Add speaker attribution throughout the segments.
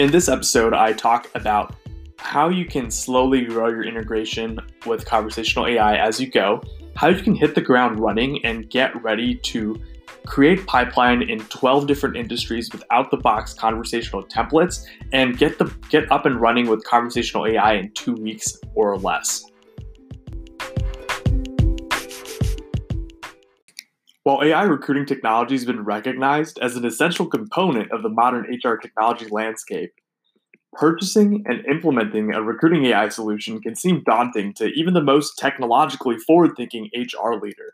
Speaker 1: In this episode, I talk about how you can slowly grow your integration with conversational AI as you go, how you can hit the ground running and get ready to create pipeline in 12 different industries without the box conversational templates and get the get up and running with conversational AI in 2 weeks or less. While AI recruiting technology has been recognized as an essential component of the modern HR technology landscape, purchasing and implementing a recruiting AI solution can seem daunting to even the most technologically forward thinking HR leader.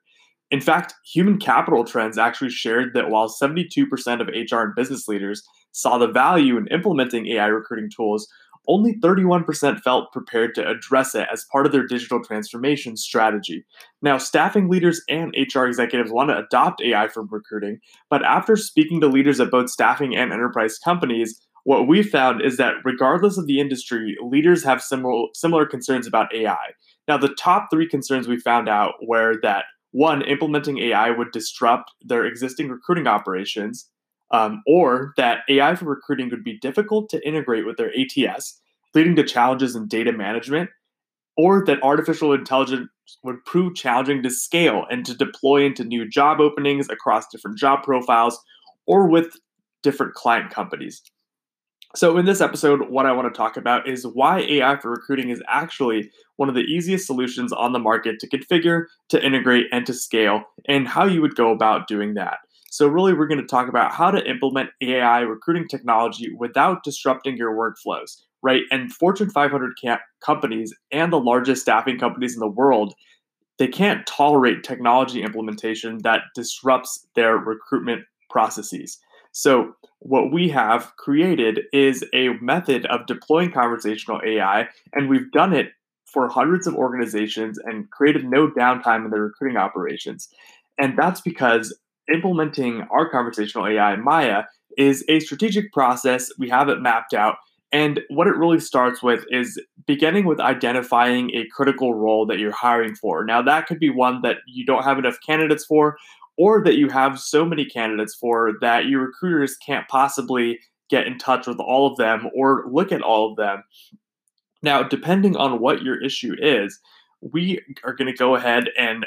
Speaker 1: In fact, Human Capital Trends actually shared that while 72% of HR and business leaders saw the value in implementing AI recruiting tools, only 31% felt prepared to address it as part of their digital transformation strategy. Now, staffing leaders and HR executives want to adopt AI for recruiting, but after speaking to leaders at both staffing and enterprise companies, what we found is that regardless of the industry, leaders have similar, similar concerns about AI. Now, the top three concerns we found out were that one, implementing AI would disrupt their existing recruiting operations um, or that AI for recruiting would be difficult to integrate with their ATS, leading to challenges in data management, or that artificial intelligence would prove challenging to scale and to deploy into new job openings across different job profiles or with different client companies. So, in this episode, what I want to talk about is why AI for recruiting is actually one of the easiest solutions on the market to configure, to integrate, and to scale, and how you would go about doing that. So, really, we're going to talk about how to implement AI recruiting technology without disrupting your workflows, right? And Fortune 500 companies and the largest staffing companies in the world, they can't tolerate technology implementation that disrupts their recruitment processes. So, what we have created is a method of deploying conversational AI, and we've done it for hundreds of organizations and created no downtime in their recruiting operations. And that's because implementing our conversational AI, Maya, is a strategic process. We have it mapped out. And what it really starts with is beginning with identifying a critical role that you're hiring for. Now, that could be one that you don't have enough candidates for, or that you have so many candidates for that your recruiters can't possibly get in touch with all of them or look at all of them. Now, depending on what your issue is, we are going to go ahead and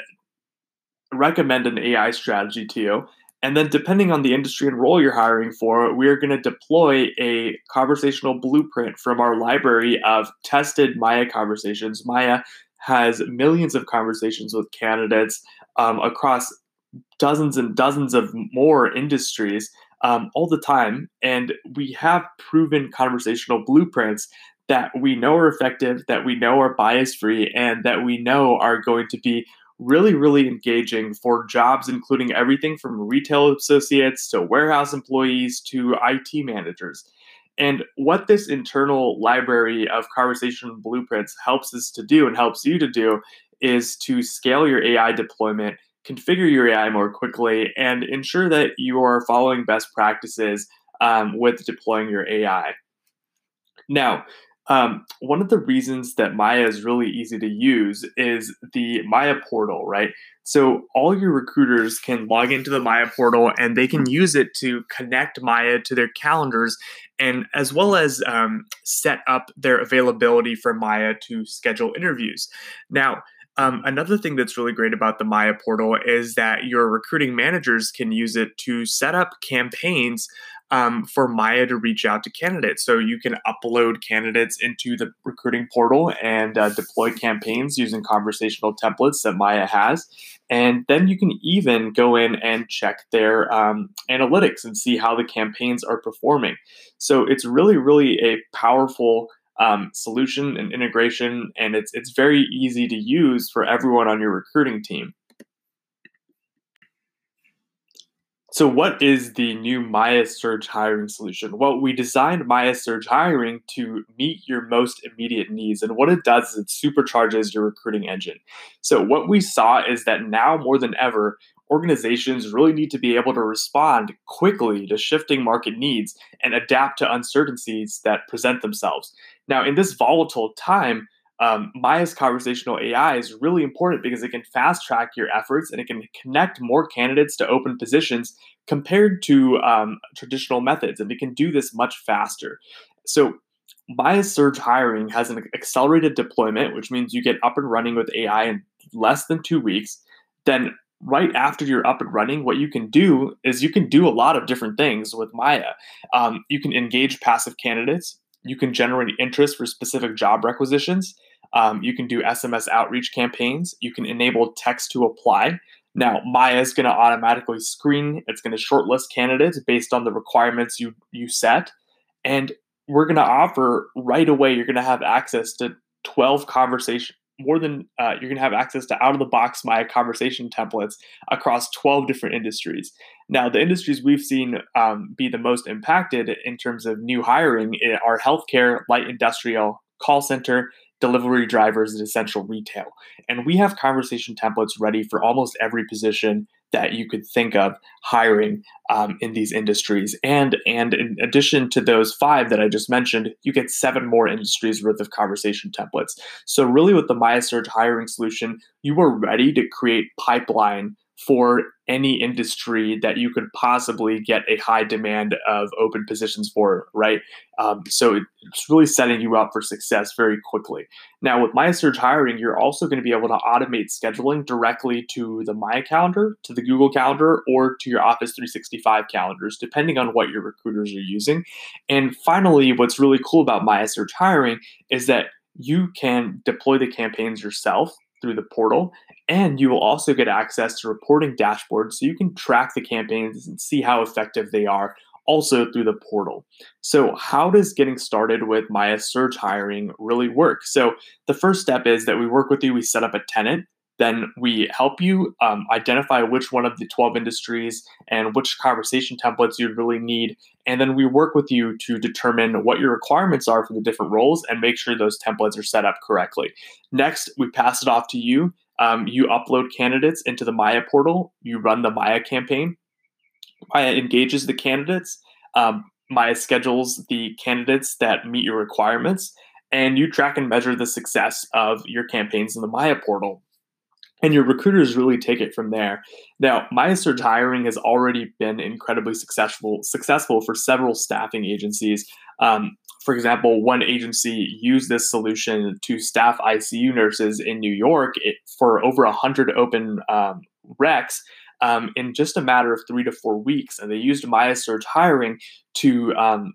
Speaker 1: recommend an AI strategy to you. And then, depending on the industry and role you're hiring for, we are going to deploy a conversational blueprint from our library of tested Maya conversations. Maya has millions of conversations with candidates um, across dozens and dozens of more industries um, all the time. And we have proven conversational blueprints that we know are effective, that we know are bias free, and that we know are going to be really, really engaging for jobs, including everything from retail associates to warehouse employees to IT managers. And what this internal library of conversation blueprints helps us to do and helps you to do is to scale your AI deployment, configure your AI more quickly, and ensure that you are following best practices um, with deploying your AI. Now, um, one of the reasons that Maya is really easy to use is the Maya portal, right? So all your recruiters can log into the Maya portal and they can use it to connect Maya to their calendars and as well as um, set up their availability for Maya to schedule interviews. Now, um, another thing that's really great about the Maya portal is that your recruiting managers can use it to set up campaigns um, for Maya to reach out to candidates. So you can upload candidates into the recruiting portal and uh, deploy campaigns using conversational templates that Maya has. And then you can even go in and check their um, analytics and see how the campaigns are performing. So it's really, really a powerful um, solution and integration, and it's it's very easy to use for everyone on your recruiting team. So, what is the new Maya Surge hiring solution? Well, we designed Maya Surge hiring to meet your most immediate needs. And what it does is it supercharges your recruiting engine. So, what we saw is that now more than ever, organizations really need to be able to respond quickly to shifting market needs and adapt to uncertainties that present themselves. Now, in this volatile time, um, Maya's conversational AI is really important because it can fast track your efforts and it can connect more candidates to open positions compared to um, traditional methods. And it can do this much faster. So Maya Surge Hiring has an accelerated deployment, which means you get up and running with AI in less than two weeks. Then, right after you're up and running, what you can do is you can do a lot of different things with Maya. Um, you can engage passive candidates, you can generate interest for specific job requisitions, um, you can do SMS outreach campaigns, you can enable text to apply. Now, Maya is going to automatically screen, it's going to shortlist candidates based on the requirements you, you set. And we're going to offer right away, you're going to have access to 12 conversation, more than uh, you're going to have access to out of the box Maya conversation templates across 12 different industries. Now, the industries we've seen um, be the most impacted in terms of new hiring eh, are healthcare, light industrial, call center, delivery drivers, and essential retail. And we have conversation templates ready for almost every position that you could think of hiring um, in these industries. And and in addition to those five that I just mentioned, you get seven more industries worth of conversation templates. So really, with the Surge hiring solution, you are ready to create pipeline for any industry that you could possibly get a high demand of open positions for, right? Um, so it's really setting you up for success very quickly. Now, with Maya Surge Hiring, you're also going to be able to automate scheduling directly to the Maya calendar, to the Google Calendar, or to your Office 365 calendars, depending on what your recruiters are using. And finally, what's really cool about Maya Surge Hiring is that you can deploy the campaigns yourself through the portal. And you will also get access to reporting dashboards so you can track the campaigns and see how effective they are also through the portal. So, how does getting started with Maya Surge hiring really work? So, the first step is that we work with you, we set up a tenant. Then we help you um, identify which one of the 12 industries and which conversation templates you'd really need. And then we work with you to determine what your requirements are for the different roles and make sure those templates are set up correctly. Next, we pass it off to you. Um, you upload candidates into the Maya portal, you run the Maya campaign. Maya engages the candidates. Um, Maya schedules the candidates that meet your requirements, and you track and measure the success of your campaigns in the Maya portal and your recruiters really take it from there. Now, Surge hiring has already been incredibly successful successful for several staffing agencies. Um, for example, one agency used this solution to staff ICU nurses in New York for over 100 open um, recs um, in just a matter of three to four weeks. And they used Surge hiring to um,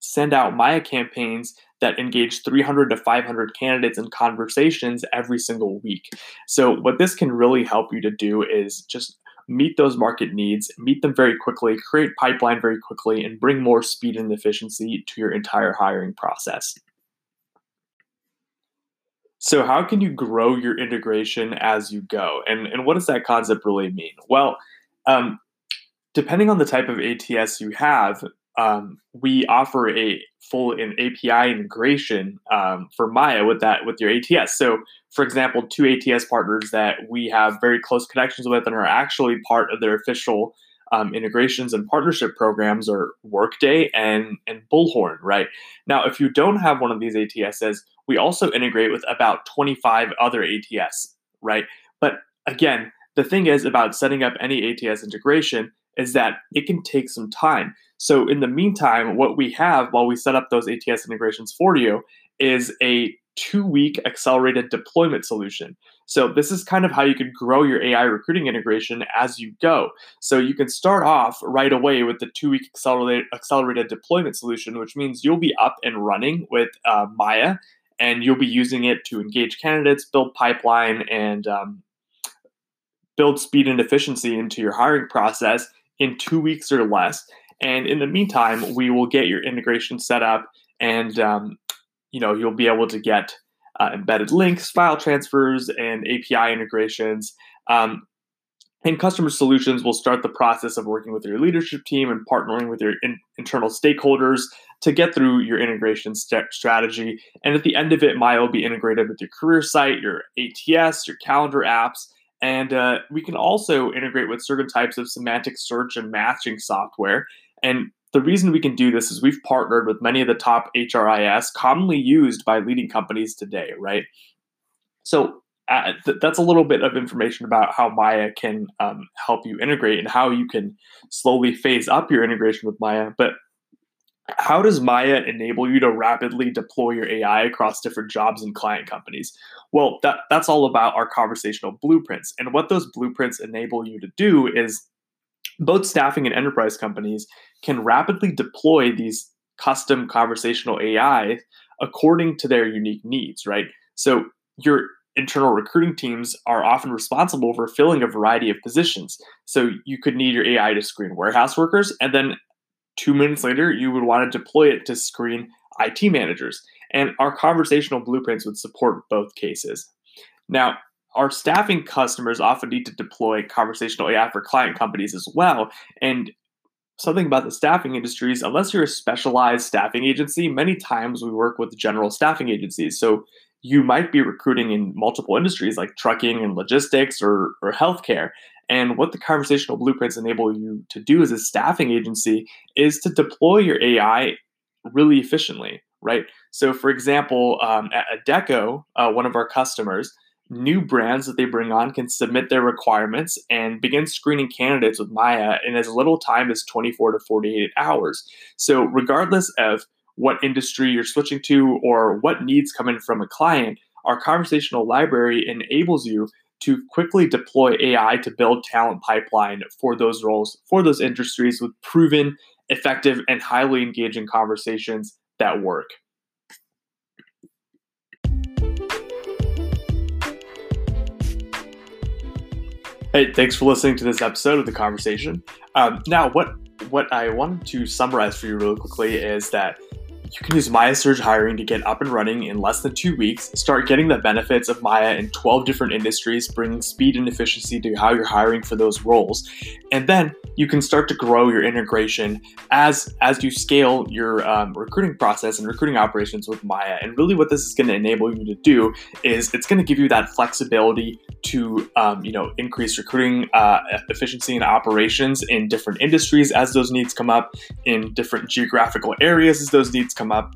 Speaker 1: send out Maya campaigns that engage 300 to 500 candidates in conversations every single week. So, what this can really help you to do is just meet those market needs, meet them very quickly, create pipeline very quickly, and bring more speed and efficiency to your entire hiring process. So, how can you grow your integration as you go? And, and what does that concept really mean? Well, um, depending on the type of ATS you have, um, we offer a full an API integration um, for Maya with that with your ATS. So, for example, two ATS partners that we have very close connections with and are actually part of their official um, integrations and partnership programs are Workday and and Bullhorn. Right now, if you don't have one of these ATSs, we also integrate with about 25 other ATS. Right, but again, the thing is about setting up any ATS integration is that it can take some time. So, in the meantime, what we have while we set up those ATS integrations for you is a two week accelerated deployment solution. So, this is kind of how you can grow your AI recruiting integration as you go. So, you can start off right away with the two week accelerated, accelerated deployment solution, which means you'll be up and running with uh, Maya and you'll be using it to engage candidates, build pipeline, and um, build speed and efficiency into your hiring process in two weeks or less. And in the meantime, we will get your integration set up, and um, you know you'll be able to get uh, embedded links, file transfers, and API integrations. Um, and customer solutions will start the process of working with your leadership team and partnering with your in- internal stakeholders to get through your integration st- strategy. And at the end of it, Maya will be integrated with your career site, your ATS, your calendar apps, and uh, we can also integrate with certain types of semantic search and matching software. And the reason we can do this is we've partnered with many of the top HRIS commonly used by leading companies today, right? So uh, th- that's a little bit of information about how Maya can um, help you integrate and how you can slowly phase up your integration with Maya. But how does Maya enable you to rapidly deploy your AI across different jobs and client companies? Well, that, that's all about our conversational blueprints. And what those blueprints enable you to do is both staffing and enterprise companies can rapidly deploy these custom conversational AI according to their unique needs, right? So your internal recruiting teams are often responsible for filling a variety of positions. So you could need your AI to screen warehouse workers, and then two minutes later, you would want to deploy it to screen IT managers. And our conversational blueprints would support both cases. Now, our staffing customers often need to deploy conversational AI for client companies as well. And something about the staffing industries, unless you're a specialized staffing agency, many times we work with general staffing agencies. So you might be recruiting in multiple industries like trucking and logistics or, or healthcare. And what the conversational blueprints enable you to do as a staffing agency is to deploy your AI really efficiently, right? So, for example, um, at Adecco, uh, one of our customers, new brands that they bring on can submit their requirements and begin screening candidates with Maya in as little time as 24 to 48 hours. So, regardless of what industry you're switching to or what needs come in from a client, our conversational library enables you to quickly deploy AI to build talent pipeline for those roles, for those industries with proven, effective, and highly engaging conversations that work. Hey, thanks for listening to this episode of the conversation. Um, now, what what I wanted to summarize for you really quickly is that you can use Maya Surge Hiring to get up and running in less than two weeks, start getting the benefits of Maya in 12 different industries, bringing speed and efficiency to how you're hiring for those roles. And then you can start to grow your integration as, as you scale your um, recruiting process and recruiting operations with Maya. And really, what this is going to enable you to do is it's going to give you that flexibility to um, you know increase recruiting uh, efficiency and operations in different industries as those needs come up, in different geographical areas as those needs come up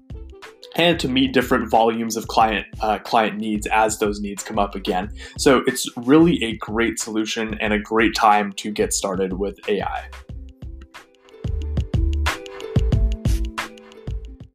Speaker 1: and to meet different volumes of client uh, client needs as those needs come up again. So it's really a great solution and a great time to get started with AI.